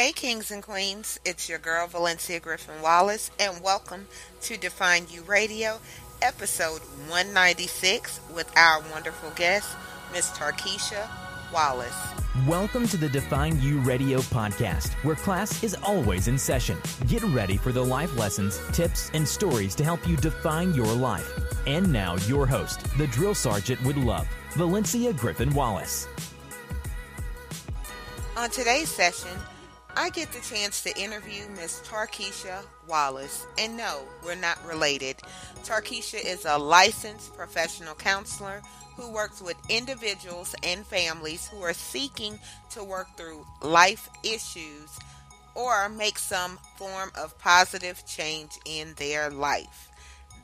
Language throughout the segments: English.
Hey, kings and queens, it's your girl Valencia Griffin Wallace, and welcome to Define U Radio, episode 196, with our wonderful guest, Miss Tarkisha Wallace. Welcome to the Define U Radio podcast, where class is always in session. Get ready for the life lessons, tips, and stories to help you define your life. And now, your host, the drill sergeant with love, Valencia Griffin Wallace. On today's session, I get the chance to interview Miss Tarkisha Wallace. And no, we're not related. Tarkisha is a licensed professional counselor who works with individuals and families who are seeking to work through life issues or make some form of positive change in their life.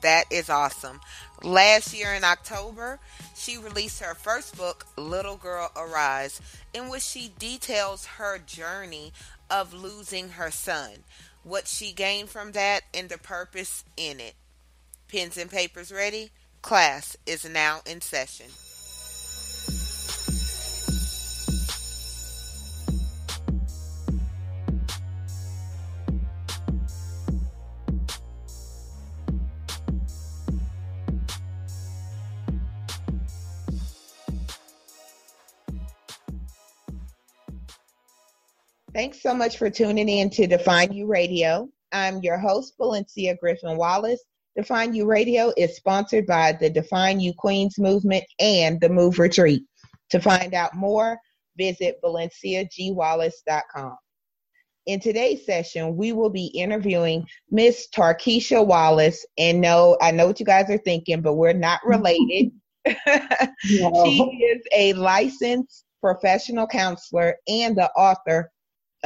That is awesome. Last year in October, she released her first book, Little Girl Arise, in which she details her journey of losing her son, what she gained from that, and the purpose in it. Pens and papers ready? Class is now in session. Thanks so much for tuning in to Define U Radio. I'm your host, Valencia Griffin Wallace. Define U Radio is sponsored by the Define U Queens Movement and the Move Retreat. To find out more, visit valenciagwallace.com. In today's session, we will be interviewing Miss Tarkisha Wallace. And no, I know what you guys are thinking, but we're not related. no. She is a licensed professional counselor and the author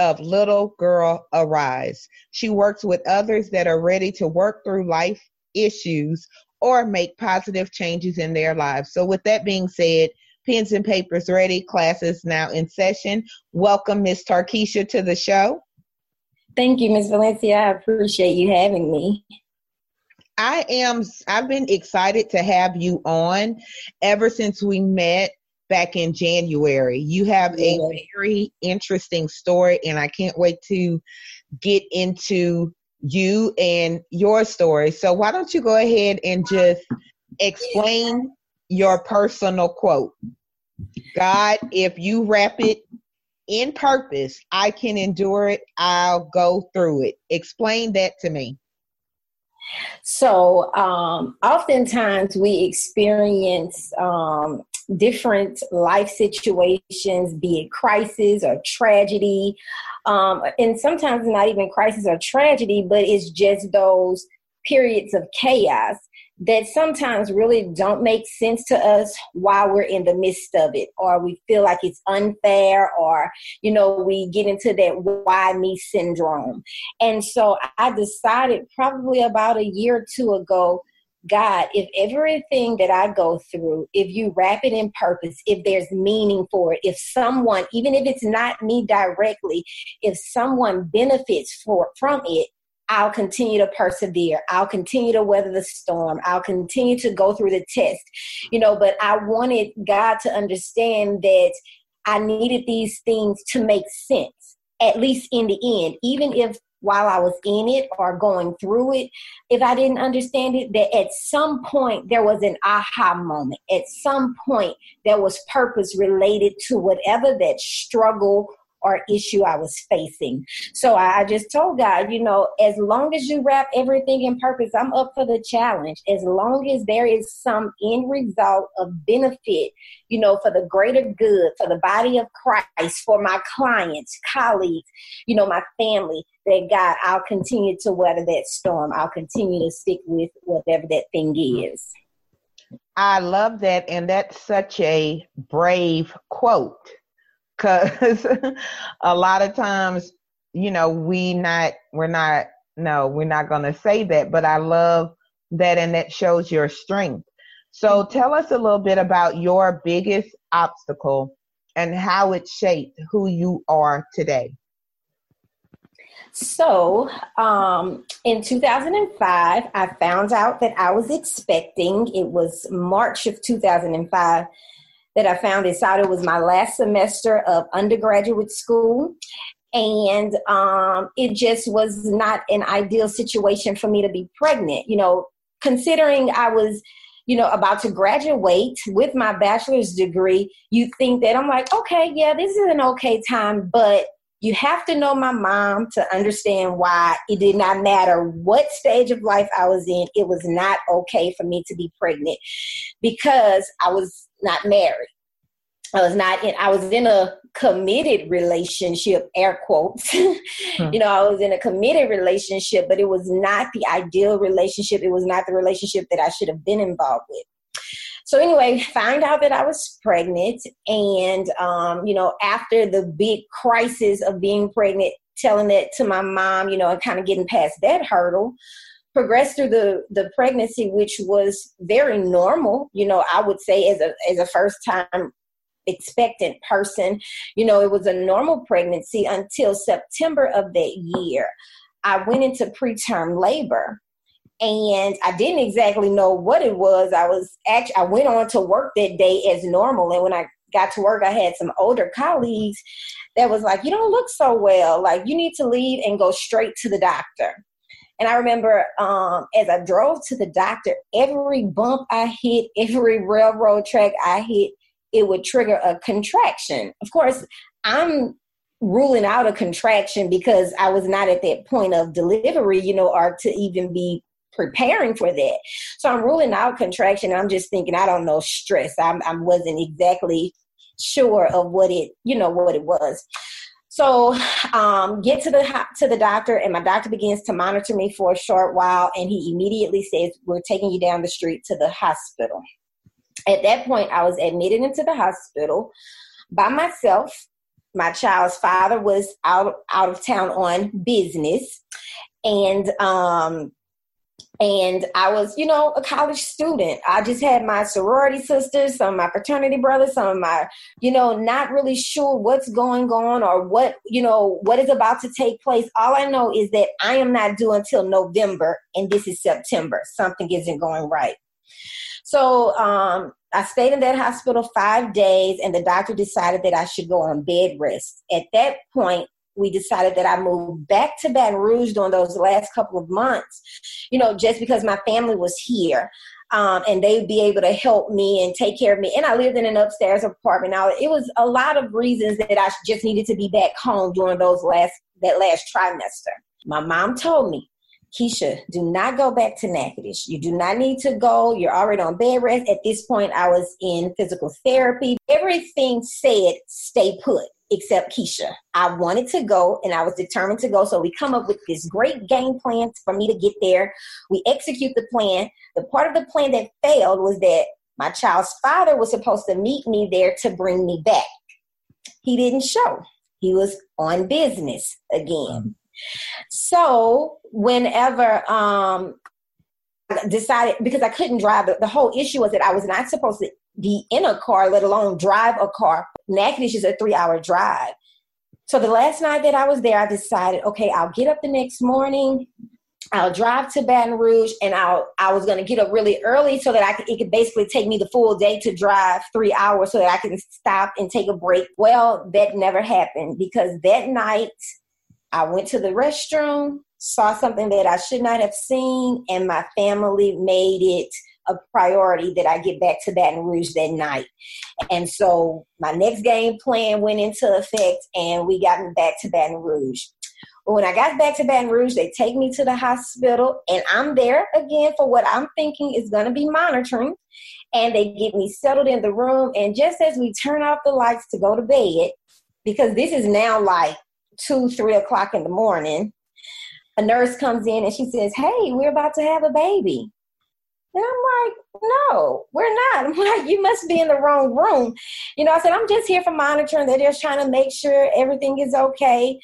of Little Girl Arise. She works with others that are ready to work through life issues or make positive changes in their lives. So, with that being said, pens and papers ready, classes now in session. Welcome, Miss Tarkisha, to the show. Thank you, Miss Valencia. I appreciate you having me. I am I've been excited to have you on ever since we met back in January. You have a very interesting story, and I can't wait to get into you and your story. So, why don't you go ahead and just explain your personal quote? God, if you wrap it in purpose, I can endure it, I'll go through it. Explain that to me. So, um, oftentimes we experience um, different life situations, be it crisis or tragedy, um, and sometimes not even crisis or tragedy, but it's just those periods of chaos that sometimes really don't make sense to us while we're in the midst of it or we feel like it's unfair or you know we get into that why me syndrome. And so i decided probably about a year or two ago God, if everything that I go through, if you wrap it in purpose, if there's meaning for it, if someone, even if it's not me directly, if someone benefits for from it, I'll continue to persevere. I'll continue to weather the storm. I'll continue to go through the test. You know, but I wanted God to understand that I needed these things to make sense, at least in the end, even if while I was in it or going through it, if I didn't understand it, that at some point there was an aha moment. At some point there was purpose related to whatever that struggle or issue I was facing. So I just told God, you know, as long as you wrap everything in purpose, I'm up for the challenge. As long as there is some end result of benefit, you know, for the greater good, for the body of Christ, for my clients, colleagues, you know, my family, that God, I'll continue to weather that storm. I'll continue to stick with whatever that thing is. I love that. And that's such a brave quote because a lot of times you know we not we're not no we're not going to say that but i love that and that shows your strength so tell us a little bit about your biggest obstacle and how it shaped who you are today so, um, in 2005, I found out that I was expecting. It was March of 2005 that I found out. It was my last semester of undergraduate school. and um, it just was not an ideal situation for me to be pregnant. You know, considering I was, you know, about to graduate with my bachelor's degree, you think that I'm like, okay, yeah, this is an okay time, but you have to know my mom to understand why it did not matter what stage of life I was in, it was not okay for me to be pregnant because I was not married. I was not in, I was in a committed relationship, air quotes. hmm. You know, I was in a committed relationship, but it was not the ideal relationship. It was not the relationship that I should have been involved with. So anyway, find out that I was pregnant, and um, you know, after the big crisis of being pregnant, telling it to my mom, you know, and kind of getting past that hurdle, progressed through the the pregnancy, which was very normal. You know, I would say as a as a first time expectant person, you know, it was a normal pregnancy until September of that year. I went into preterm labor and I didn't exactly know what it was. I was actually I went on to work that day as normal, and when I got to work, I had some older colleagues that was like, "You don't look so well. Like you need to leave and go straight to the doctor." And I remember um, as I drove to the doctor, every bump I hit, every railroad track I hit, it would trigger a contraction. Of course, I'm ruling out a contraction because I was not at that point of delivery, you know, or to even be preparing for that. So I'm ruling out contraction. I'm just thinking, I don't know, stress. I'm, I wasn't exactly sure of what it, you know, what it was. So um, get to the to the doctor, and my doctor begins to monitor me for a short while, and he immediately says, "We're taking you down the street to the hospital." At that point, I was admitted into the hospital by myself. My child's father was out out of town on business, and um, and I was, you know, a college student. I just had my sorority sisters, some of my fraternity brothers, some of my, you know, not really sure what's going on or what, you know, what is about to take place. All I know is that I am not due until November and this is September. Something isn't going right. So um, I stayed in that hospital five days, and the doctor decided that I should go on bed rest. At that point, we decided that I moved back to Baton Rouge during those last couple of months, you know, just because my family was here. Um, and they'd be able to help me and take care of me. And I lived in an upstairs apartment. Now it was a lot of reasons that I just needed to be back home during those last that last trimester. My mom told me, Keisha, do not go back to Natchitoches. You do not need to go. You're already on bed rest. At this point, I was in physical therapy. Everything said, stay put except Keisha. I wanted to go and I was determined to go. So we come up with this great game plan for me to get there. We execute the plan. The part of the plan that failed was that my child's father was supposed to meet me there to bring me back. He didn't show. He was on business again. Um. So whenever um decided because I couldn't drive the, the whole issue was that I was not supposed to be in a car, let alone drive a car. Natchitoches is a three hour drive. So the last night that I was there, I decided, okay, I'll get up the next morning. I'll drive to Baton Rouge, and I'll I was going to get up really early so that I could it could basically take me the full day to drive three hours so that I can stop and take a break. Well, that never happened because that night I went to the restroom, saw something that I should not have seen, and my family made it a priority that I get back to Baton Rouge that night. And so my next game plan went into effect and we got back to Baton Rouge. When I got back to Baton Rouge, they take me to the hospital and I'm there again for what I'm thinking is going to be monitoring. And they get me settled in the room. And just as we turn off the lights to go to bed, because this is now like two, three o'clock in the morning, a nurse comes in and she says, Hey, we're about to have a baby. And I'm like, no, we're not. I'm like, you must be in the wrong room. You know, I said, I'm just here for monitoring. They're just trying to make sure everything is okay.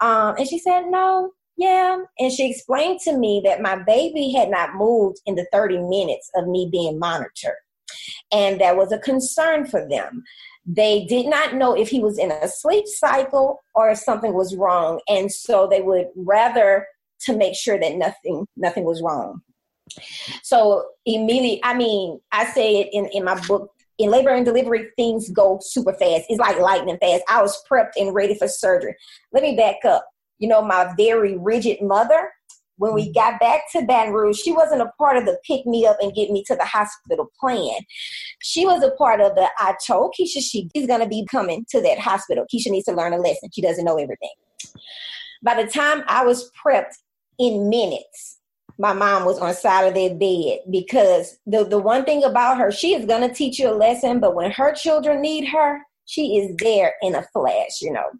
Um, and she said, no, yeah. And she explained to me that my baby had not moved in the 30 minutes of me being monitored. And that was a concern for them. They did not know if he was in a sleep cycle or if something was wrong. And so they would rather to make sure that nothing nothing was wrong. So immediately, I mean, I say it in, in my book in labor and delivery, things go super fast. It's like lightning fast. I was prepped and ready for surgery. Let me back up. You know, my very rigid mother, when we mm. got back to Baton Rouge, she wasn't a part of the pick me up and get me to the hospital plan. She was a part of the I told Keisha she's going to be coming to that hospital. Keisha needs to learn a lesson. She doesn't know everything. By the time I was prepped in minutes, my mom was on side of their bed because the, the one thing about her, she is to teach you a lesson, but when her children need her, she is there in a flash, you know.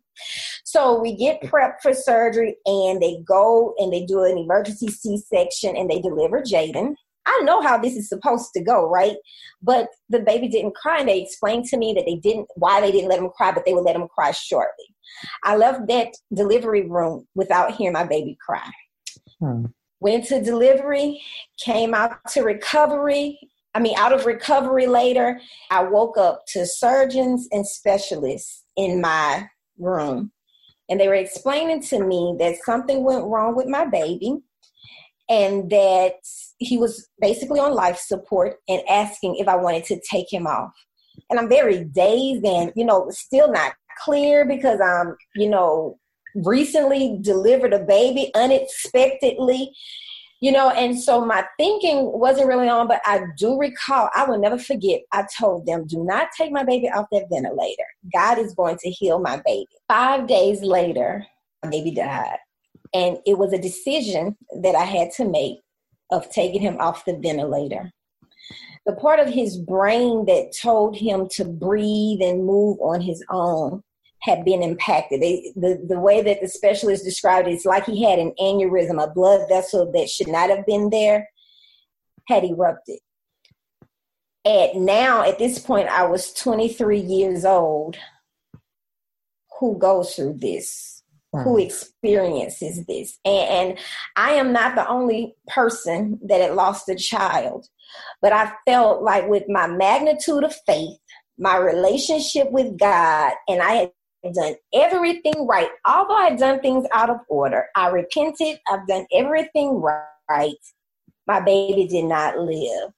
So we get prepped for surgery and they go and they do an emergency C section and they deliver Jaden. I know how this is supposed to go, right? But the baby didn't cry and they explained to me that they didn't, why they didn't let him cry, but they would let him cry shortly. I left that delivery room without hearing my baby cry. Hmm went to delivery, came out to recovery. I mean, out of recovery later, I woke up to surgeons and specialists in my room. And they were explaining to me that something went wrong with my baby and that he was basically on life support and asking if I wanted to take him off. And I'm very dazed and, you know, still not clear because I'm, you know, recently delivered a baby unexpectedly you know and so my thinking wasn't really on but i do recall i will never forget i told them do not take my baby off that ventilator. God is going to heal my baby. Five days later my baby died. And it was a decision that i had to make of taking him off the ventilator. The part of his brain that told him to breathe and move on his own had been impacted. They, the, the way that the specialist described it, it's like he had an aneurysm, a blood vessel that should not have been there had erupted. At now, at this point, I was 23 years old. Who goes through this? Who hmm. experiences this? And, and I am not the only person that had lost a child, but I felt like with my magnitude of faith, my relationship with God, and I had done everything right. Although I had done things out of order, I repented. I've done everything right. My baby did not live.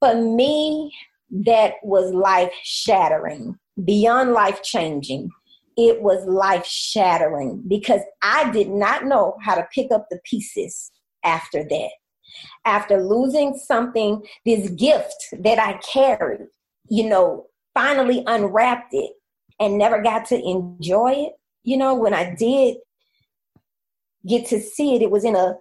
For me, that was life shattering, beyond life changing. It was life shattering because I did not know how to pick up the pieces after that. After losing something, this gift that I carried, you know, finally unwrapped it and never got to enjoy it. You know, when I did get to see it, it was in a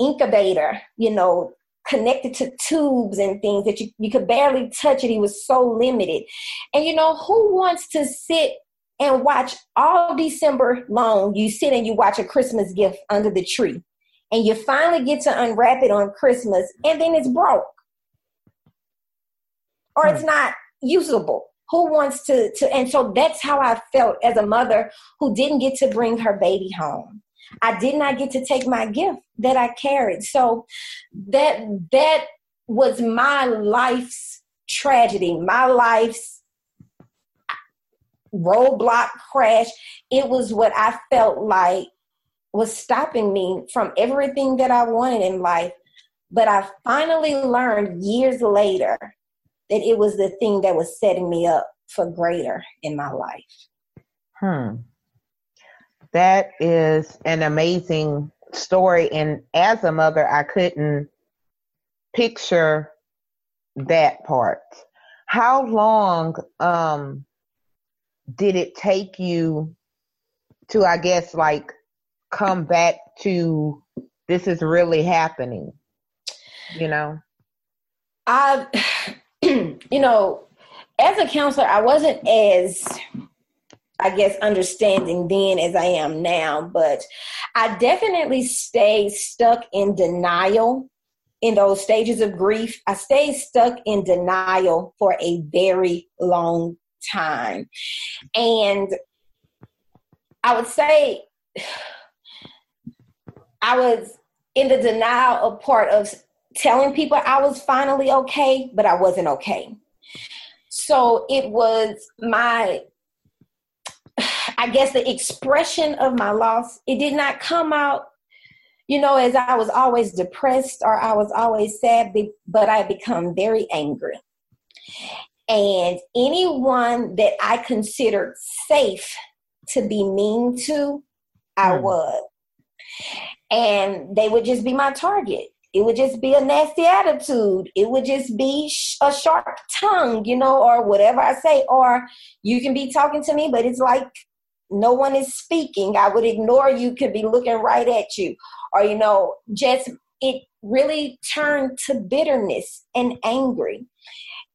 incubator, you know, connected to tubes and things that you, you could barely touch it. He was so limited. And you know, who wants to sit and watch all December long? You sit and you watch a Christmas gift under the tree. And you finally get to unwrap it on Christmas and then it's broke. Or it's hmm. not usable who wants to to and so that's how i felt as a mother who didn't get to bring her baby home. I did not get to take my gift that i carried. So that that was my life's tragedy my life's roadblock crash. It was what i felt like was stopping me from everything that i wanted in life. But i finally learned years later that it was the thing that was setting me up for greater in my life. Hmm. That is an amazing story. And as a mother, I couldn't picture that part. How long um, did it take you to, I guess, like come back to this is really happening? You know? I you know, as a counselor, I wasn't as I guess understanding then as I am now, but I definitely stayed stuck in denial in those stages of grief. I stayed stuck in denial for a very long time. And I would say I was in the denial of part of telling people I was finally okay, but I wasn't okay. So it was my, I guess, the expression of my loss. It did not come out, you know, as I was always depressed or I was always sad, but I become very angry. And anyone that I considered safe to be mean to, I mm. was. And they would just be my target. It would just be a nasty attitude. It would just be a sharp tongue, you know, or whatever I say. Or you can be talking to me, but it's like no one is speaking. I would ignore you, could be looking right at you. Or, you know, just it really turned to bitterness and angry.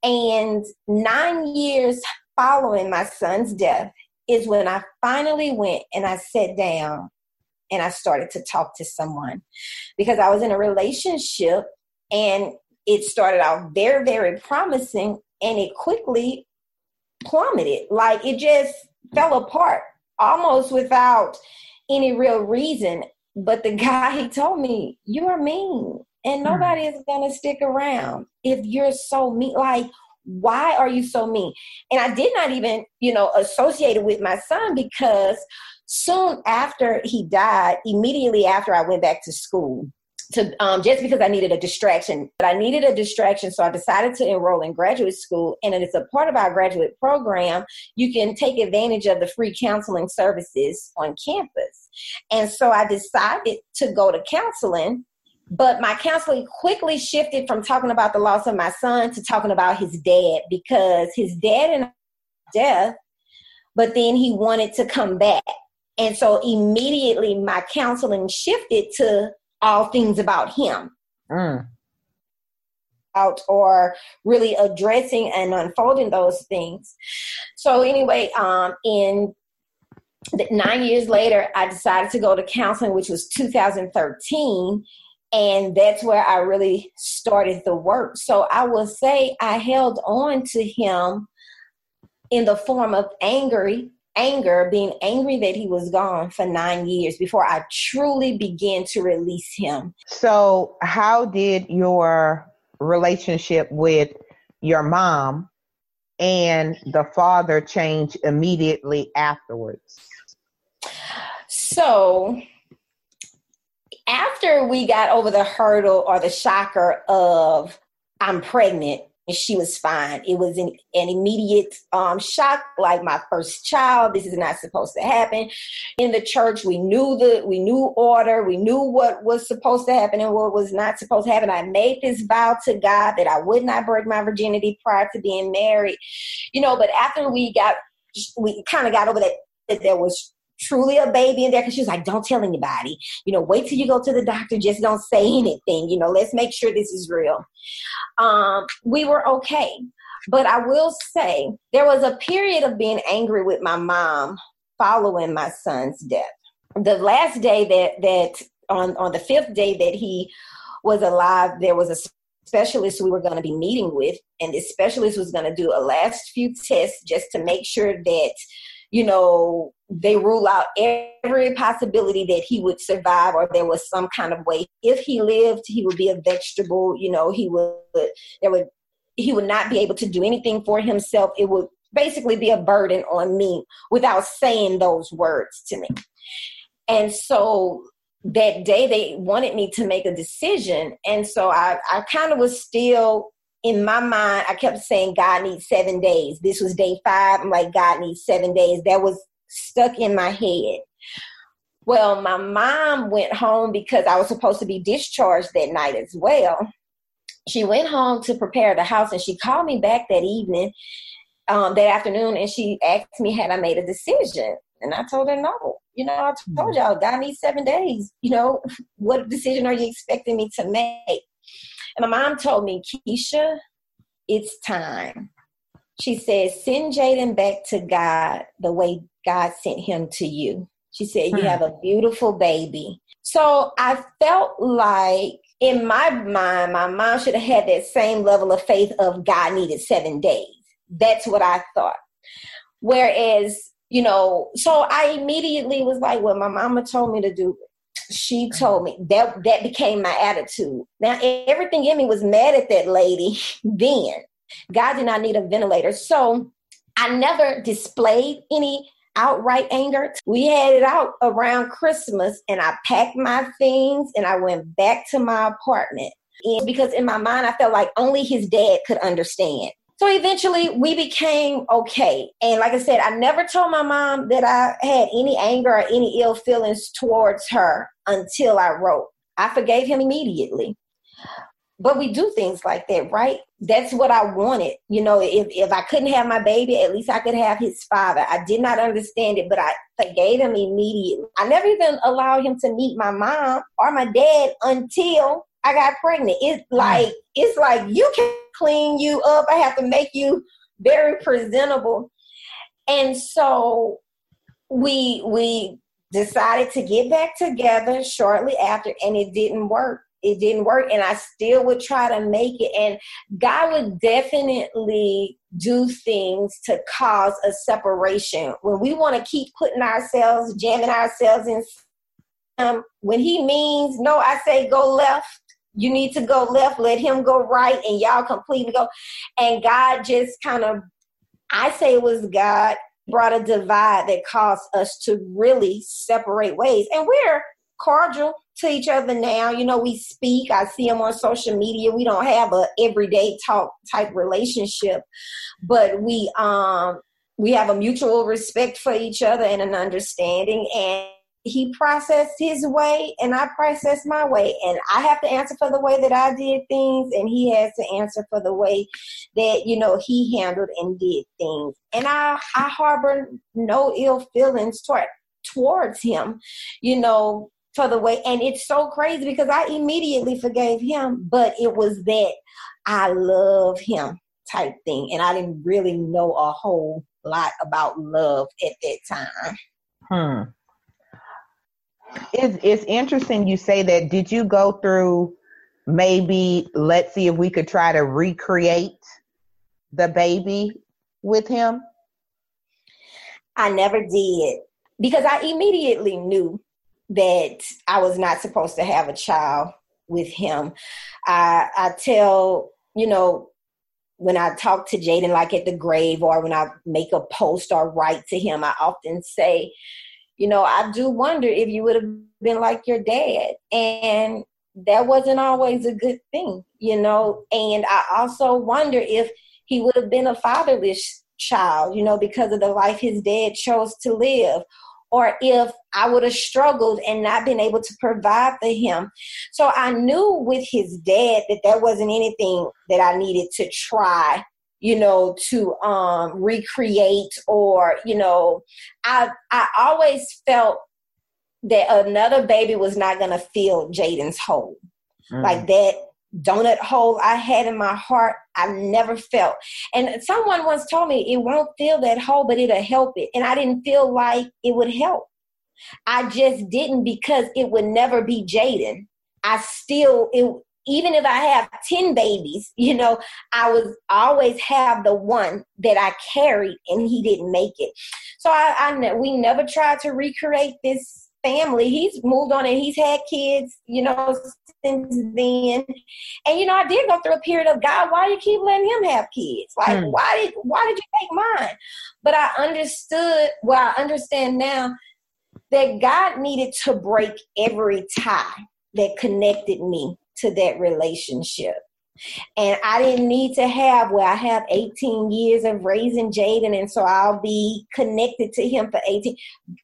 And nine years following my son's death is when I finally went and I sat down and I started to talk to someone because I was in a relationship and it started out very, very promising and it quickly plummeted. Like it just fell apart almost without any real reason. But the guy, he told me, You are mean and hmm. nobody is going to stick around if you're so mean. Like, why are you so mean? And I did not even, you know, associate it with my son because soon after he died, immediately after I went back to school, to um, just because I needed a distraction. But I needed a distraction, so I decided to enroll in graduate school. And it's a part of our graduate program. You can take advantage of the free counseling services on campus. And so I decided to go to counseling. But my counseling quickly shifted from talking about the loss of my son to talking about his dad because his dad and death, but then he wanted to come back. And so immediately my counseling shifted to all things about him. Mm. Out or really addressing and unfolding those things. So anyway, um, in nine years later, I decided to go to counseling, which was 2013, and that's where I really started the work. So I will say I held on to him in the form of angry anger, being angry that he was gone for nine years before I truly began to release him. So, how did your relationship with your mom and the father change immediately afterwards? So, after we got over the hurdle or the shocker of I'm pregnant, and she was fine. It was an, an immediate um, shock, like my first child. This is not supposed to happen. In the church, we knew the we knew order. We knew what was supposed to happen and what was not supposed to happen. I made this vow to God that I would not break my virginity prior to being married. You know, but after we got we kind of got over that that there was truly a baby in there because she was like, don't tell anybody. You know, wait till you go to the doctor. Just don't say anything. You know, let's make sure this is real. Um, we were okay. But I will say there was a period of being angry with my mom following my son's death. The last day that that on on the fifth day that he was alive, there was a specialist we were going to be meeting with, and this specialist was going to do a last few tests just to make sure that you know, they rule out every possibility that he would survive or there was some kind of way. If he lived, he would be a vegetable, you know, he would, there would, he would not be able to do anything for himself. It would basically be a burden on me without saying those words to me. And so that day they wanted me to make a decision. And so I, I kind of was still in my mind, I kept saying God needs seven days. This was day five. I'm like, God needs seven days. That was stuck in my head. Well, my mom went home because I was supposed to be discharged that night as well. She went home to prepare the house and she called me back that evening, um, that afternoon, and she asked me, had I made a decision? And I told her, no. You know, I told y'all, God needs seven days. You know, what decision are you expecting me to make? My mom told me, Keisha, it's time. She said, send Jaden back to God the way God sent him to you. She said, You hmm. have a beautiful baby. So I felt like in my mind, my mom should have had that same level of faith of God needed seven days. That's what I thought. Whereas, you know, so I immediately was like, Well, my mama told me to do she uh-huh. told me that that became my attitude. Now everything in me was mad at that lady then. God did not need a ventilator. So I never displayed any outright anger. We had it out around Christmas and I packed my things and I went back to my apartment. And because in my mind I felt like only his dad could understand. So eventually we became okay. And like I said, I never told my mom that I had any anger or any ill feelings towards her until I wrote. I forgave him immediately. But we do things like that, right? That's what I wanted. You know, if, if I couldn't have my baby, at least I could have his father. I did not understand it, but I forgave him immediately. I never even allowed him to meet my mom or my dad until I got pregnant. It's like it's like you can clean you up. I have to make you very presentable. And so we we decided to get back together shortly after and it didn't work it didn't work and i still would try to make it and god would definitely do things to cause a separation when we want to keep putting ourselves jamming ourselves in um, when he means no i say go left you need to go left let him go right and y'all completely go. And god just kind of i say it was god brought a divide that caused us to really separate ways. And we're cordial to each other now. You know we speak. I see him on social media. We don't have a everyday talk type relationship but we um we have a mutual respect for each other and an understanding. And he processed his way and I processed my way. And I have to answer for the way that I did things and he has to answer for the way that, you know, he handled and did things. And I, I harbor no ill feelings toward towards him, you know, for the way and it's so crazy because I immediately forgave him, but it was that I love him type thing. And I didn't really know a whole lot about love at that time. Hmm. It's, it's interesting you say that. Did you go through maybe, let's see if we could try to recreate the baby with him? I never did because I immediately knew that I was not supposed to have a child with him. I, I tell, you know, when I talk to Jaden, like at the grave or when I make a post or write to him, I often say, you know, I do wonder if you would have been like your dad. And that wasn't always a good thing, you know. And I also wonder if he would have been a fatherless child, you know, because of the life his dad chose to live, or if I would have struggled and not been able to provide for him. So I knew with his dad that there wasn't anything that I needed to try you know to um recreate or you know i i always felt that another baby was not going to fill jaden's hole. Mm. like that donut hole i had in my heart i never felt. And someone once told me it won't fill that hole but it'll help it. And i didn't feel like it would help. I just didn't because it would never be jaden. I still it even if I have 10 babies, you know, I was always have the one that I carried and he didn't make it. So I, I we never tried to recreate this family. He's moved on and he's had kids, you know, since then. And you know, I did go through a period of God, why you keep letting him have kids? Like, hmm. why did why did you take mine? But I understood, well, I understand now that God needed to break every tie that connected me to that relationship. And I didn't need to have where I have 18 years of raising Jaden, and so I'll be connected to him for 18.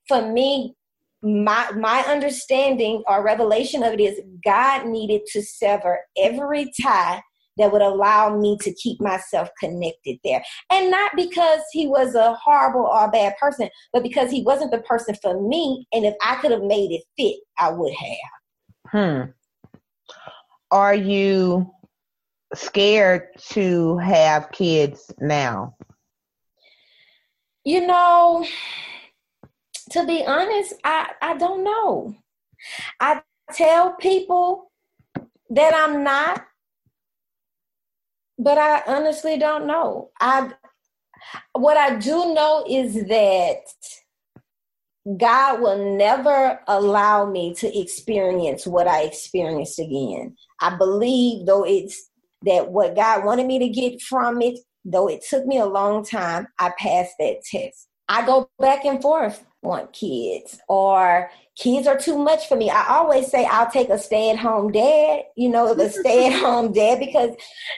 For me, my my understanding or revelation of it is God needed to sever every tie that would allow me to keep myself connected there. And not because he was a horrible or bad person, but because he wasn't the person for me. And if I could have made it fit, I would have. Hmm are you scared to have kids now? You know, to be honest, I, I don't know. I tell people that I'm not, but I honestly don't know. I what I do know is that God will never allow me to experience what I experienced again. I believe, though it's that what God wanted me to get from it, though it took me a long time, I passed that test. I go back and forth, want kids, or kids are too much for me. I always say I'll take a stay at home dad, you know, the stay at home dad, because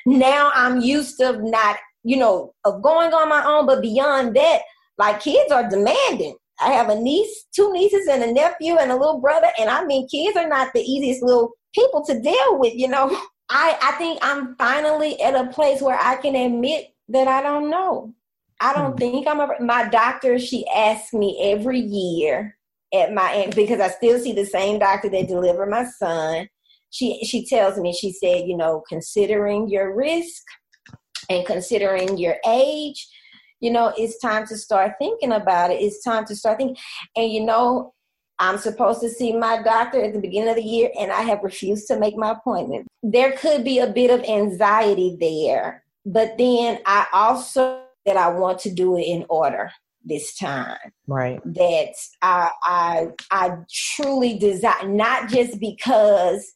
now I'm used to not you know, of going on my own. But beyond that, like kids are demanding. I have a niece, two nieces, and a nephew, and a little brother. And I mean, kids are not the easiest little people to deal with, you know. I, I think I'm finally at a place where I can admit that I don't know. I don't hmm. think I'm a, my doctor. She asks me every year at my because I still see the same doctor that delivered my son. She she tells me she said you know considering your risk and considering your age, you know it's time to start thinking about it. It's time to start thinking, and you know I'm supposed to see my doctor at the beginning of the year, and I have refused to make my appointment. There could be a bit of anxiety there, but then I also that I want to do it in order this time. Right. That I I I truly desire not just because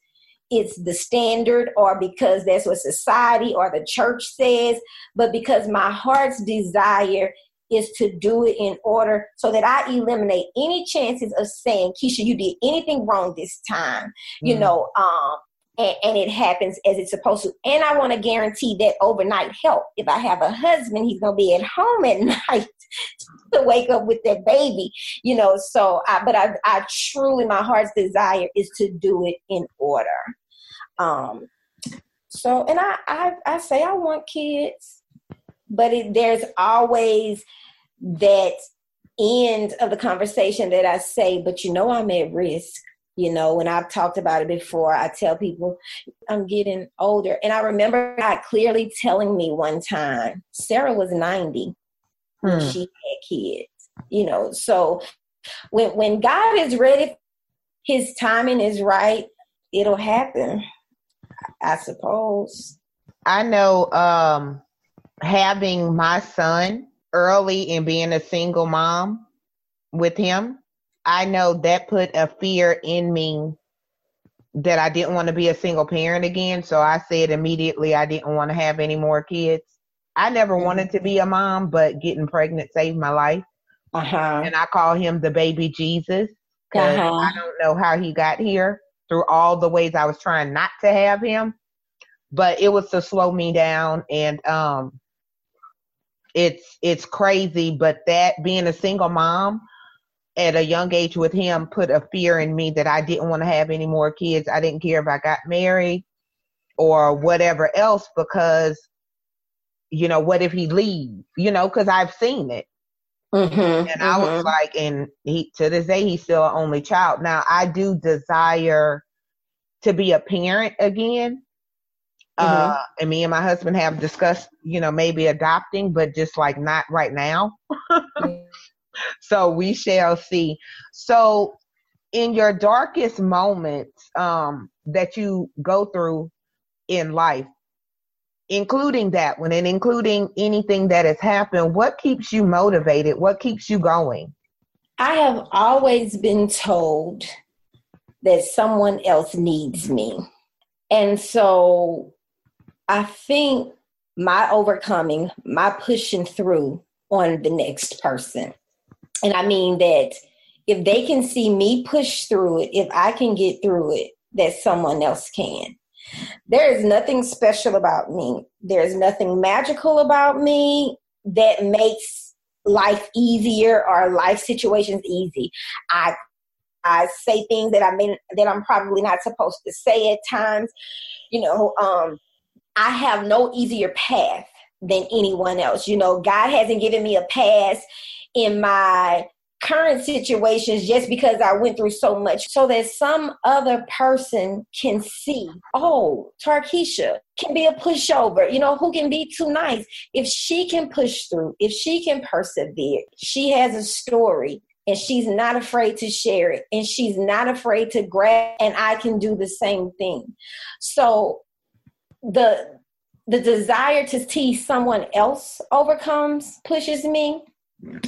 it's the standard or because that's what society or the church says, but because my heart's desire is to do it in order so that I eliminate any chances of saying, Keisha, you did anything wrong this time. Mm. You know, um, and, and, it happens as it's supposed to. And I want to guarantee that overnight help. If I have a husband, he's going to be at home at night to wake up with that baby, you know. So, I, but I, I truly, my heart's desire is to do it in order. Um, so, and I, I, I say I want kids, but it, there's always that end of the conversation that I say, but you know, I'm at risk you know when i've talked about it before i tell people i'm getting older and i remember god clearly telling me one time sarah was 90 when hmm. she had kids you know so when when god is ready his timing is right it'll happen i suppose i know um having my son early and being a single mom with him, I know that put a fear in me that I didn't want to be a single parent again. So I said immediately I didn't want to have any more kids. I never mm-hmm. wanted to be a mom, but getting pregnant saved my life. Uh-huh. And I call him the baby Jesus because uh-huh. I don't know how he got here through all the ways I was trying not to have him. But it was to slow me down and um it's it's crazy but that being a single mom at a young age with him put a fear in me that I didn't want to have any more kids. I didn't care if I got married or whatever else because you know what if he leaves you know because I've seen it mm-hmm, and mm-hmm. I was mm-hmm. like and he to this day he's still an only child now I do desire to be a parent again Mm-hmm. Uh, and me and my husband have discussed, you know, maybe adopting, but just like not right now. so we shall see. So, in your darkest moments um, that you go through in life, including that one and including anything that has happened, what keeps you motivated? What keeps you going? I have always been told that someone else needs me. And so I think my overcoming, my pushing through on the next person. And I mean that if they can see me push through it, if I can get through it, that someone else can. There is nothing special about me. There's nothing magical about me that makes life easier or life situations easy. I I say things that I mean that I'm probably not supposed to say at times. You know, um, I have no easier path than anyone else. You know, God hasn't given me a pass in my current situations just because I went through so much so that some other person can see, oh, Tarkisha can be a pushover, you know, who can be too nice. If she can push through, if she can persevere, she has a story and she's not afraid to share it and she's not afraid to grab and I can do the same thing. So the the desire to see someone else overcomes pushes me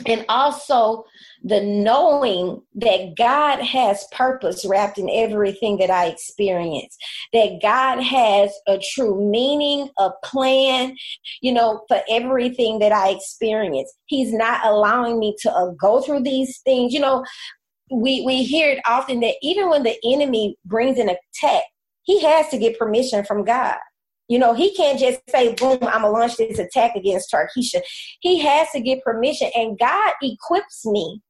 and also the knowing that God has purpose wrapped in everything that I experience, that God has a true meaning, a plan, you know, for everything that I experience. He's not allowing me to uh, go through these things. You know, we, we hear it often that even when the enemy brings an attack, he has to get permission from God. You know, he can't just say, boom, I'm going to launch this attack against Tarkisha. He has to get permission, and God equips me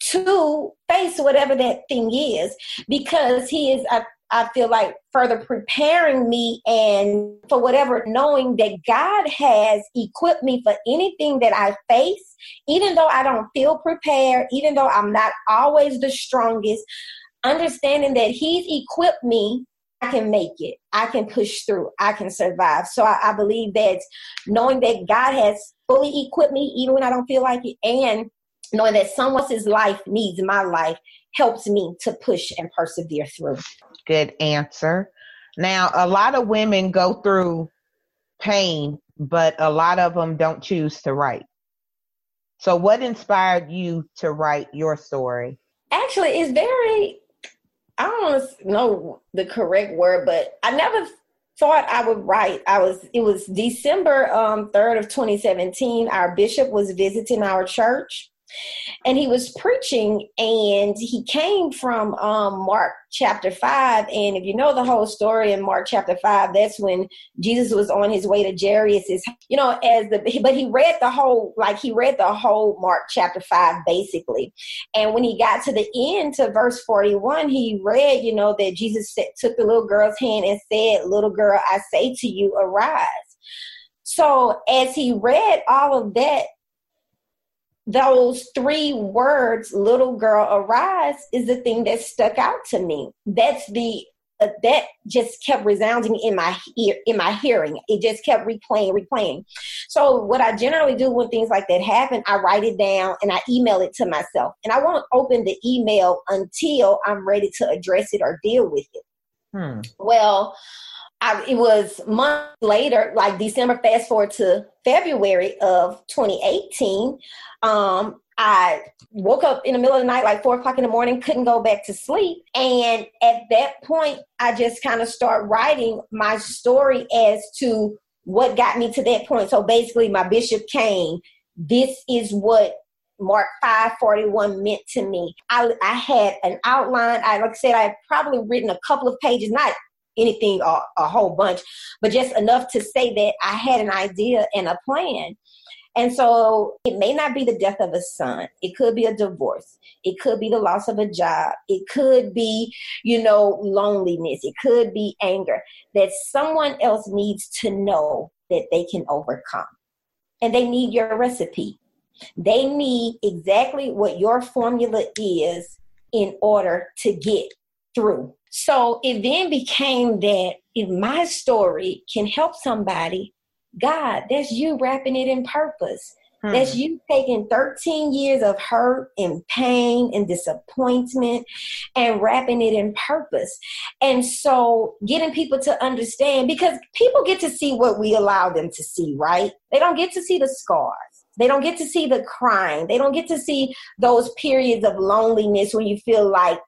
to face whatever that thing is because he is I, I feel like further preparing me and for whatever knowing that God has equipped me for anything that I face even though I don't feel prepared even though I'm not always the strongest understanding that he's equipped me I can make it. I can push through. I can survive. So I, I, believe that knowing that God has fully equipped me, even when I don't feel like it, and knowing that someone else's life needs my life helps me to push and persevere through. Good answer. Now, a lot of women go through pain, but a lot of them don't choose to write. So, what inspired you to write your story? Actually, it's very, I don't know the correct word, but I never thought I would write. I was, it was December um, 3rd of 2017. Our bishop was visiting our church and he was preaching and he came from um, mark chapter 5 and if you know the whole story in mark chapter 5 that's when jesus was on his way to jairus's you know as the but he read the whole like he read the whole mark chapter 5 basically. And when he got to the end to verse 41 he read you know that jesus took the little girl's hand and said little girl i say to you arise. So as he read all of that those three words little girl arise is the thing that stuck out to me. That's the uh, that just kept resounding in my ear in my hearing. It just kept replaying replaying. So what i generally do when things like that happen i write it down and i email it to myself. And i won't open the email until i'm ready to address it or deal with it. Hmm. well I, it was months later, like December, fast forward to February of 2018. Um, I woke up in the middle of the night, like four o'clock in the morning, couldn't go back to sleep. And at that point, I just kind of start writing my story as to what got me to that point. So basically, my bishop came. This is what Mark 541 meant to me. I, I had an outline. I like I said, I had probably written a couple of pages, not anything a, a whole bunch, but just enough to say that I had an idea and a plan. And so it may not be the death of a son. It could be a divorce. It could be the loss of a job. It could be, you know, loneliness. It could be anger that someone else needs to know that they can overcome. And they need your recipe. They need exactly what your formula is in order to get through. So it then became that if my story can help somebody, God, that's you wrapping it in purpose. Hmm. That's you taking 13 years of hurt and pain and disappointment and wrapping it in purpose. And so getting people to understand because people get to see what we allow them to see, right? They don't get to see the scars. They don't get to see the crying. They don't get to see those periods of loneliness when you feel like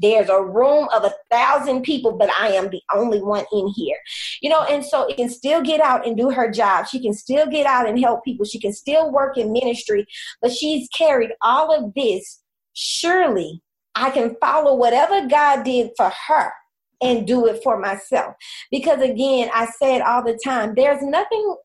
there's a room of a thousand people, but I am the only one in here. You know, and so it can still get out and do her job. She can still get out and help people. She can still work in ministry, but she's carried all of this. Surely I can follow whatever God did for her and do it for myself. Because again, I say it all the time there's nothing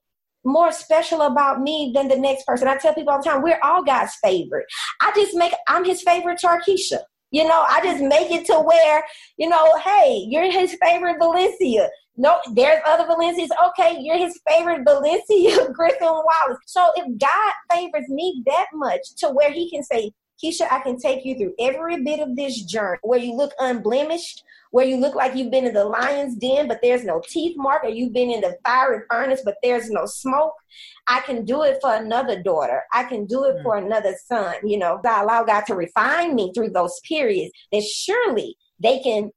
more special about me than the next person. I tell people all the time, we're all God's favorite. I just make, I'm his favorite Tarkisha. You know, I just make it to where, you know, hey, you're his favorite Valencia. No, there's other Valencias. Okay, you're his favorite Valencia Griffin Wallace. So if God favors me that much to where he can say, Keisha, I can take you through every bit of this journey where you look unblemished, where you look like you've been in the lion's den, but there's no teeth mark, or you've been in the fiery furnace, but there's no smoke. I can do it for another daughter. I can do it mm. for another son. You know, I allow God to refine me through those periods that surely they can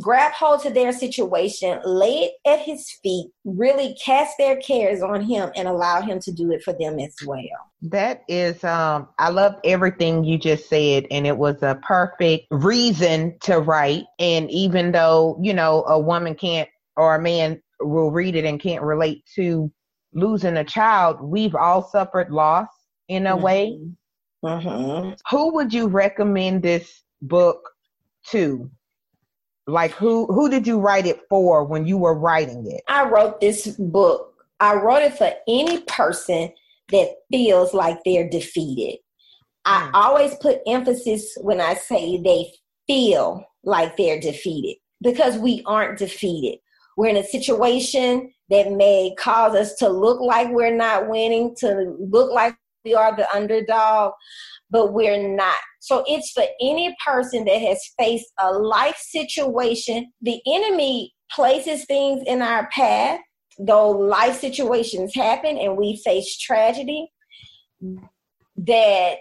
grab hold to their situation, lay it at his feet, really cast their cares on him and allow him to do it for them as well. That is um I love everything you just said and it was a perfect reason to write and even though, you know, a woman can't or a man will read it and can't relate to losing a child, we've all suffered loss in a mm-hmm. way. Mm-hmm. Who would you recommend this book to? Like who who did you write it for when you were writing it? I wrote this book. I wrote it for any person that feels like they're defeated. I mm. always put emphasis when I say they feel like they're defeated because we aren't defeated. We're in a situation that may cause us to look like we're not winning, to look like we are the underdog, but we're not. So it's for any person that has faced a life situation. The enemy places things in our path, though life situations happen and we face tragedy, that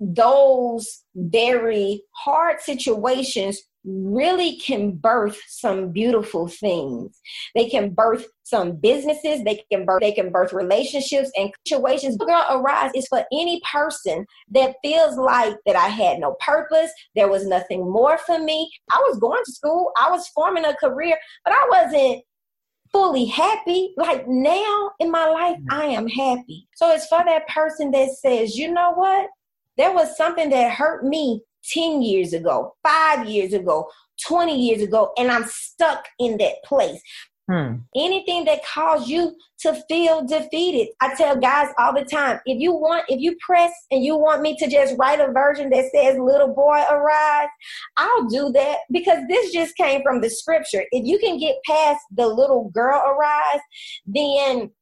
those very hard situations really can birth some beautiful things. They can birth some businesses, they can birth they can birth relationships and situations. Girl Arise is for any person that feels like that I had no purpose, there was nothing more for me. I was going to school, I was forming a career, but I wasn't fully happy. Like now in my life, I am happy. So it's for that person that says, you know what? There was something that hurt me 10 years ago, five years ago, 20 years ago, and I'm stuck in that place. Hmm. Anything that caused you to feel defeated. I tell guys all the time, if you want, if you press and you want me to just write a version that says little boy arise, I'll do that because this just came from the scripture. If you can get past the little girl arise, then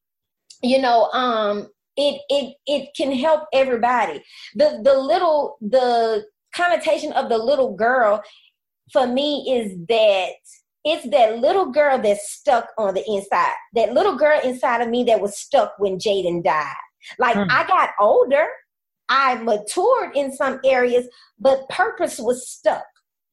you know, um, it it it can help everybody. The the little the connotation of the little girl for me is that it's that little girl that's stuck on the inside. That little girl inside of me that was stuck when Jaden died. Like mm. I got older, I matured in some areas, but purpose was stuck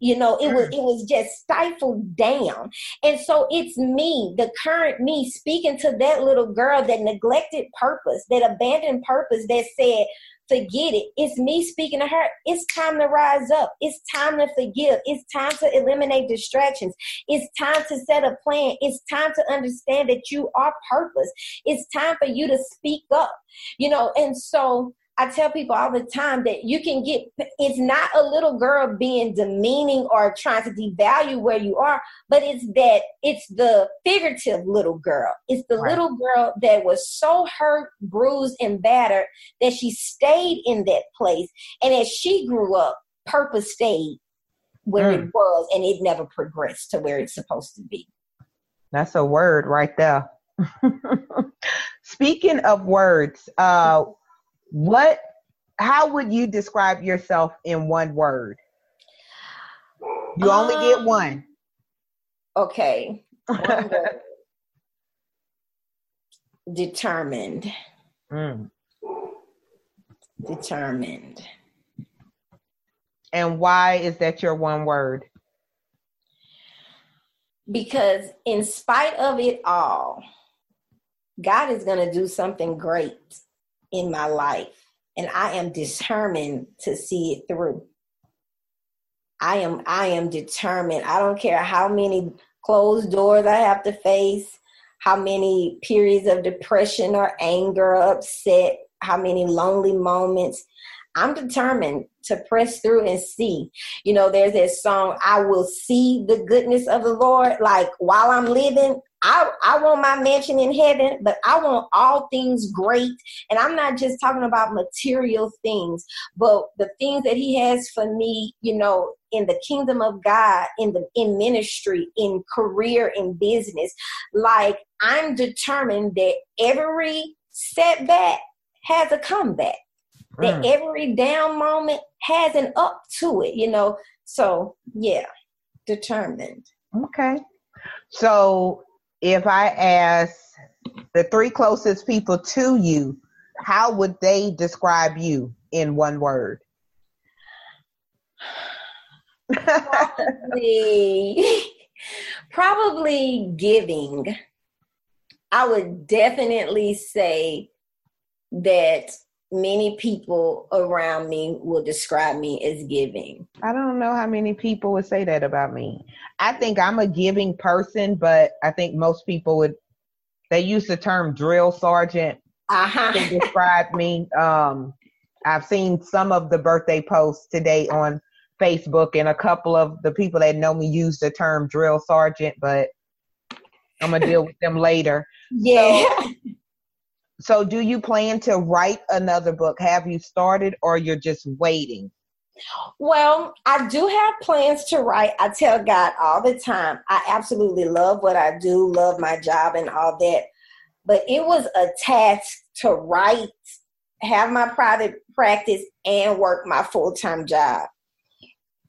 you know it was mm. it was just stifled down and so it's me the current me speaking to that little girl that neglected purpose that abandoned purpose that said forget it. It's me speaking to her. It's time to rise up. It's time to forgive. It's time to eliminate distractions. It's time to set a plan. It's time to understand that you are purpose. It's time for you to speak up you know and so I tell people all the time that you can get, it's not a little girl being demeaning or trying to devalue where you are, but it's that, it's the figurative little girl. It's the right. little girl that was so hurt, bruised, and battered that she stayed in that place. And as she grew up, purpose stayed where mm. it was and it never progressed to where it's supposed to be. That's a word right there. Speaking of words, uh, what how would you describe yourself in one word? You only um, get one. okay. Determined. Mm. determined. And why is that your one word? Because in spite of it all god is going to do something great in my life, and I am determined to see it through. I am I am determined. I don't care how many closed doors I have to face, how many periods of depression or anger or upset, how many lonely moments. I'm determined to press through and see. You know, there's that song, I will see the goodness of the Lord. Like while I'm living, I, I want my mansion in heaven, but I want all things great. And I'm not just talking about material things, but the things that He has for me, you know, in the kingdom of God, in the in ministry, in career, in business. Like I'm determined that every setback has a comeback. Mm. That every down moment has an up to it, you know. So yeah, determined. Okay. So if I ask the three closest people to you, how would they describe you in one word? Probably, probably giving. I would definitely say that many people around me will describe me as giving. I don't know how many people would say that about me. I think I'm a giving person, but I think most people would they use the term drill sergeant uh-huh. to describe me. Um, I've seen some of the birthday posts today on Facebook, and a couple of the people that know me use the term drill sergeant, but I'm gonna deal with them later. Yeah. So, so, do you plan to write another book? Have you started, or you're just waiting? Well, I do have plans to write. I tell God all the time, I absolutely love what I do, love my job and all that. But it was a task to write, have my private practice, and work my full time job.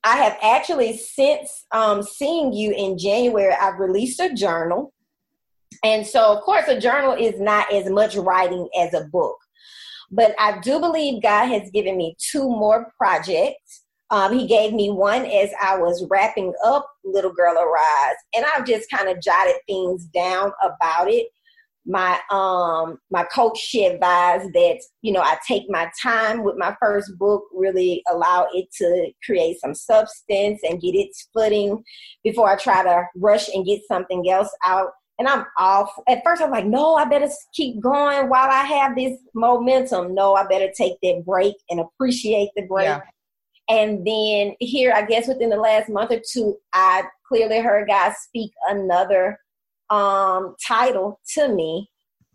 I have actually, since um, seeing you in January, I've released a journal. And so, of course, a journal is not as much writing as a book. But I do believe God has given me two more projects. Um, he gave me one as I was wrapping up Little Girl Arise, and I've just kind of jotted things down about it. My um my coach she advised that you know I take my time with my first book, really allow it to create some substance and get its footing before I try to rush and get something else out and I'm off. At first, I'm like, no, I better keep going while I have this momentum. No, I better take that break and appreciate the break. Yeah. And then here, I guess within the last month or two, I clearly heard God speak another um, title to me.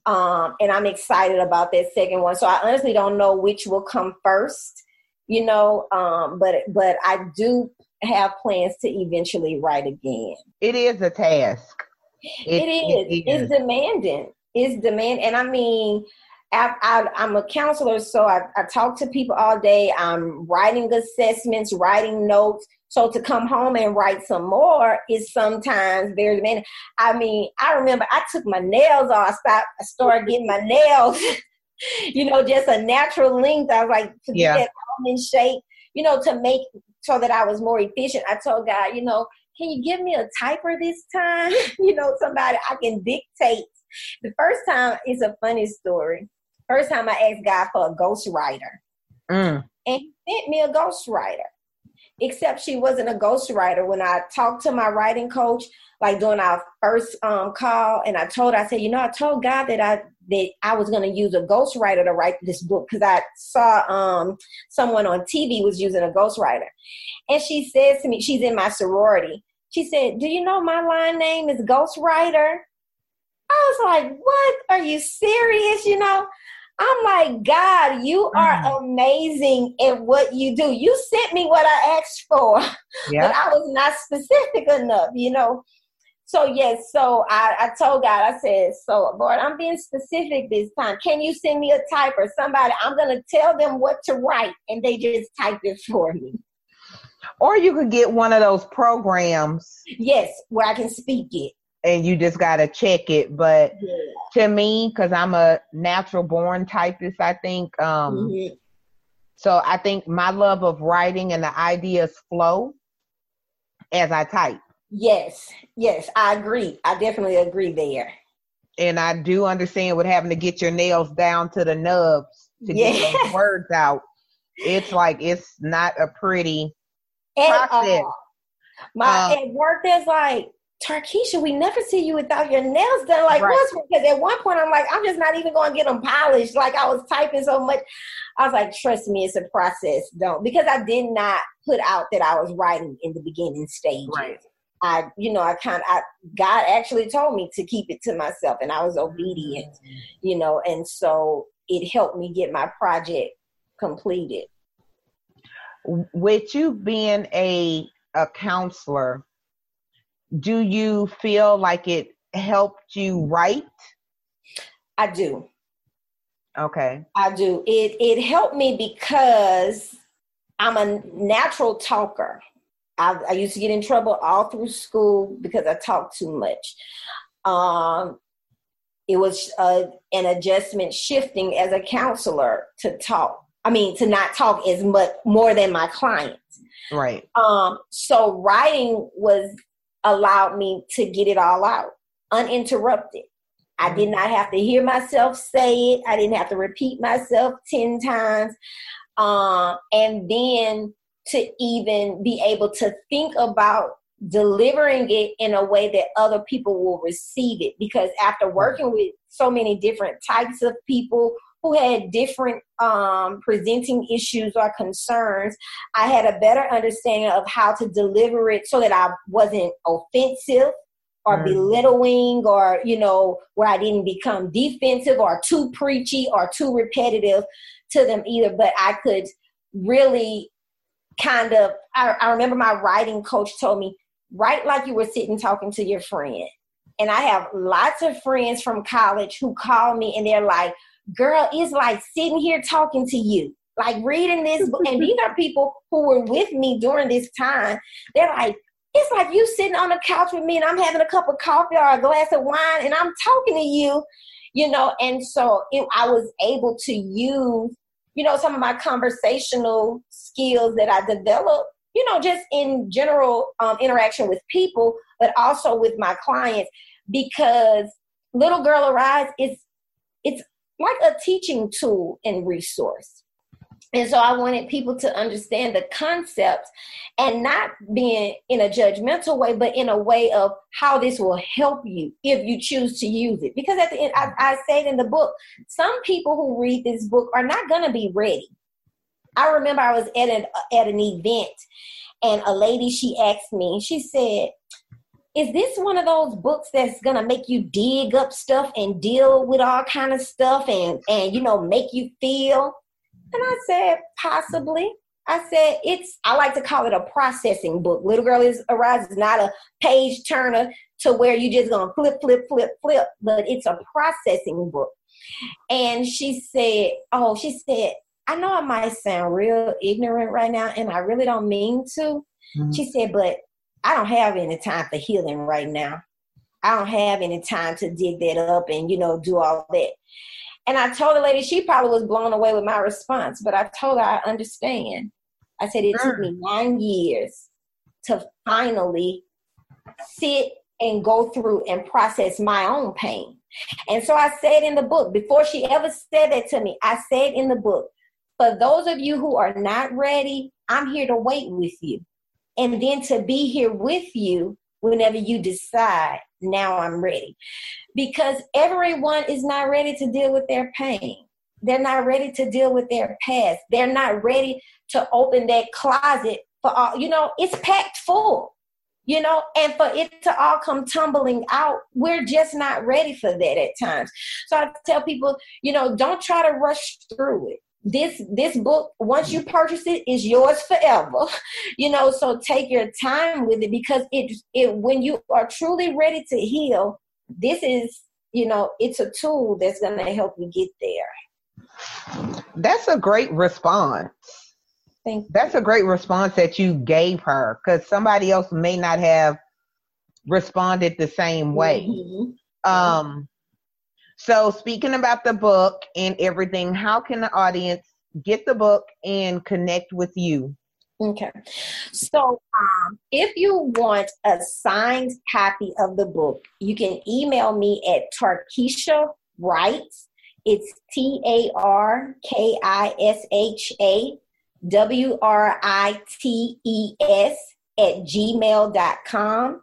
Um, and I'm excited about that second one. So I honestly don't know which will come first, you know, um, but but I do have plans to eventually write again. It is a task it, it is. It is. It's demanding. It's demand, and I mean, I, am a counselor, so I, I talk to people all day. I'm writing assessments, writing notes. So to come home and write some more is sometimes very demanding. I mean, I remember I took my nails off. I, stopped, I started getting my nails, you know, just a natural length. I was like, to yeah. get that in shape, you know, to make so that I was more efficient. I told God, you know, can you give me a typer this time? you know, somebody I can dictate. The first time is a funny story. First time I asked God for a ghostwriter. Mm. And he sent me a ghostwriter. Except she wasn't a ghostwriter. When I talked to my writing coach, like during our first um, call, and I told her, I said, you know, I told God that I that I was going to use a ghostwriter to write this book because I saw um, someone on TV was using a ghostwriter. And she says to me, she's in my sorority. She said, Do you know my line name is Ghostwriter? I was like, What? Are you serious? You know? I'm like, God, you are mm. amazing at what you do. You sent me what I asked for, but I was not specific enough, you know. So yes, so I, I told God, I said, so Lord, I'm being specific this time. Can you send me a typer? Somebody, I'm gonna tell them what to write, and they just type it for me. Or you could get one of those programs. Yes, where I can speak it. And you just got to check it. But yeah. to me, because I'm a natural born typist, I think. Um, mm-hmm. So I think my love of writing and the ideas flow as I type. Yes, yes, I agree. I definitely agree there. And I do understand what having to get your nails down to the nubs to yeah. get those words out. It's like it's not a pretty at all. My um, at work, there's like, Tarkisha, we never see you without your nails done. Like, right. what's because at one point I'm like, I'm just not even going to get them polished. Like I was typing so much, I was like, trust me, it's a process. Don't because I did not put out that I was writing in the beginning stages. Right. I, you know, I kind of, I, God actually told me to keep it to myself, and I was obedient, you know, and so it helped me get my project completed with you being a a counselor, do you feel like it helped you write? I do. Okay. I do. It it helped me because I'm a natural talker. I, I used to get in trouble all through school because I talked too much. Um, it was uh, an adjustment shifting as a counselor to talk I mean, to not talk as much more than my clients. Right. Um, so writing was allowed me to get it all out uninterrupted. I did not have to hear myself say it. I didn't have to repeat myself 10 times. Um, and then to even be able to think about delivering it in a way that other people will receive it. Because after working with so many different types of people who had different um, presenting issues or concerns, I had a better understanding of how to deliver it so that I wasn't offensive or mm. belittling or, you know, where I didn't become defensive or too preachy or too repetitive to them either. But I could really kind of, I, I remember my writing coach told me, write like you were sitting talking to your friend. And I have lots of friends from college who call me and they're like, girl, it's like sitting here talking to you, like reading this book. and these are people who were with me during this time. They're like, it's like you sitting on the couch with me and I'm having a cup of coffee or a glass of wine and I'm talking to you, you know. And so it, I was able to use, you know, some of my conversational skills that I developed you know, just in general um, interaction with people, but also with my clients, because Little Girl Arise is it's like a teaching tool and resource. And so I wanted people to understand the concepts and not being in a judgmental way, but in a way of how this will help you if you choose to use it. Because at the end, I, I said in the book, some people who read this book are not going to be ready. I remember I was at an at an event and a lady she asked me, she said, is this one of those books that's gonna make you dig up stuff and deal with all kind of stuff and and you know make you feel and i said possibly i said it's i like to call it a processing book little girl is arise is not a page turner to where you just gonna flip flip flip flip but it's a processing book and she said oh she said I know I might sound real ignorant right now, and I really don't mean to. Mm-hmm. She said, but I don't have any time for healing right now. I don't have any time to dig that up and, you know, do all that. And I told the lady, she probably was blown away with my response, but I told her I understand. I said, it mm. took me nine years to finally sit and go through and process my own pain. And so I said in the book, before she ever said that to me, I said in the book, for those of you who are not ready, I'm here to wait with you. And then to be here with you whenever you decide, now I'm ready. Because everyone is not ready to deal with their pain. They're not ready to deal with their past. They're not ready to open that closet for all, you know, it's packed full you know, and for it to all come tumbling out, we're just not ready for that at times. So I tell people, you know, don't try to rush through it this this book once you purchase it is yours forever you know so take your time with it because it it when you are truly ready to heal this is you know it's a tool that's going to help you get there that's a great response Thank you. that's a great response that you gave her because somebody else may not have responded the same way mm-hmm. um so, speaking about the book and everything, how can the audience get the book and connect with you? Okay. So, um, if you want a signed copy of the book, you can email me at Tarkisha Writes. It's T A R K I S H A W R I T E S at gmail.com.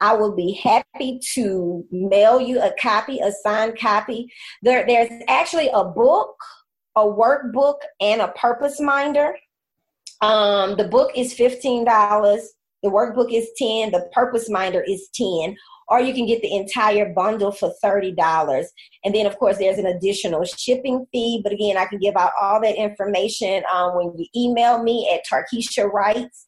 I will be happy to mail you a copy, a signed copy. There, there's actually a book, a workbook, and a purpose minder. Um, the book is fifteen dollars. The workbook is ten. The purpose minder is ten. Or you can get the entire bundle for thirty dollars. And then, of course, there's an additional shipping fee. But again, I can give out all that information um, when you email me at Tarkisha Writes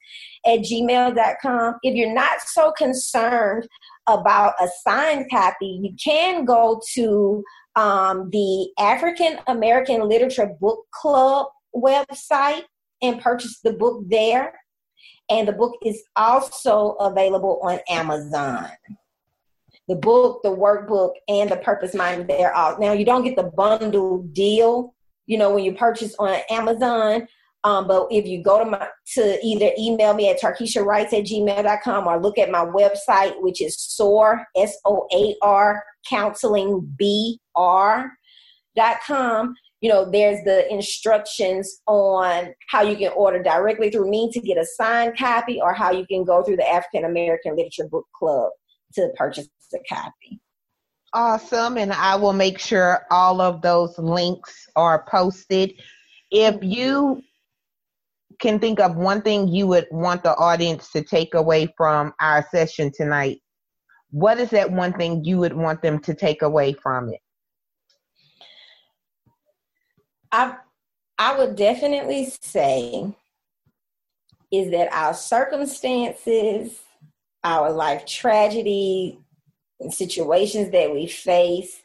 at gmail.com. If you're not so concerned about a signed copy, you can go to um, the African American Literature Book Club website and purchase the book there. And the book is also available on Amazon. The book, the workbook, and the purpose mind, they're all. Now, you don't get the bundle deal, you know, when you purchase on Amazon, um, but if you go to my to either email me at tarkishawrites at gmail.com or look at my website, which is SOAR, S O A R, counseling B R dot com, you know, there's the instructions on how you can order directly through me to get a signed copy or how you can go through the African American Literature Book Club to purchase a copy. Awesome. And I will make sure all of those links are posted. If you can think of one thing you would want the audience to take away from our session tonight, what is that one thing you would want them to take away from it? I I would definitely say is that our circumstances, our life tragedy, situations that we face,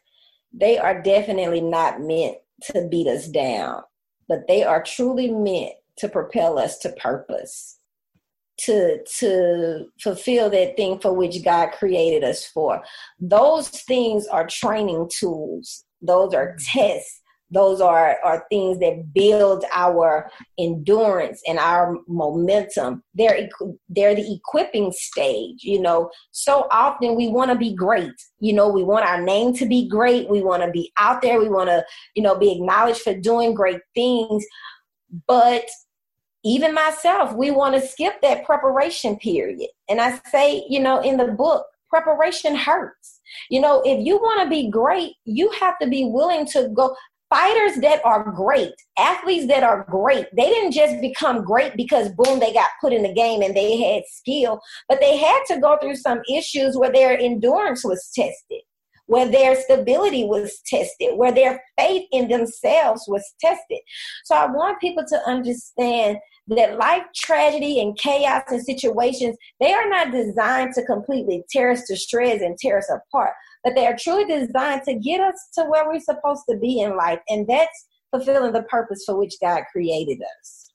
they are definitely not meant to beat us down, but they are truly meant to propel us to purpose to to fulfill that thing for which God created us for. Those things are training tools. Those are mm-hmm. tests those are, are things that build our endurance and our momentum. They're they're the equipping stage you know. So often we want to be great you know. We want our name to be great. We want to be out there. We want to you know be acknowledged for doing great things. But even myself we want to skip that preparation period. And i say you know in the book preparation hurts. You know, if you want to be great, you have to be willing to go fighters that are great, athletes that are great, they didn't just become great because boom, they got put in the game and they had skill, but they had to go through some issues where their endurance was tested, where their stability was tested, where their faith in themselves was tested. So I want people to understand that life tragedy and chaos and situations, they are not designed to completely tear us to shreds and tear us apart but they are truly designed to get us to where we're supposed to be in life. And that's fulfilling the purpose for which God created us.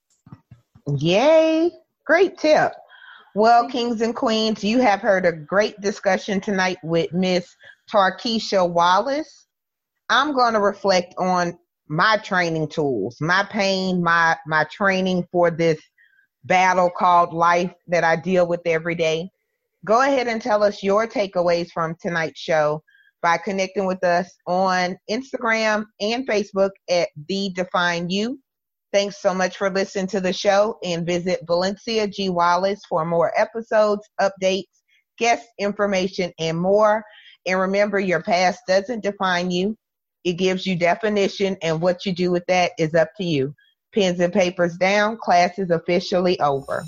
Yay. Great tip. Well, kings and queens, you have heard a great discussion tonight with Miss Tarkisha Wallace. I'm going to reflect on my training tools, my pain, my my training for this battle called life that I deal with every day go ahead and tell us your takeaways from tonight's show by connecting with us on Instagram and Facebook at The Define U. Thanks so much for listening to the show and visit Valencia G. Wallace for more episodes, updates, guest information, and more. And remember, your past doesn't define you. It gives you definition, and what you do with that is up to you. Pens and papers down, class is officially over.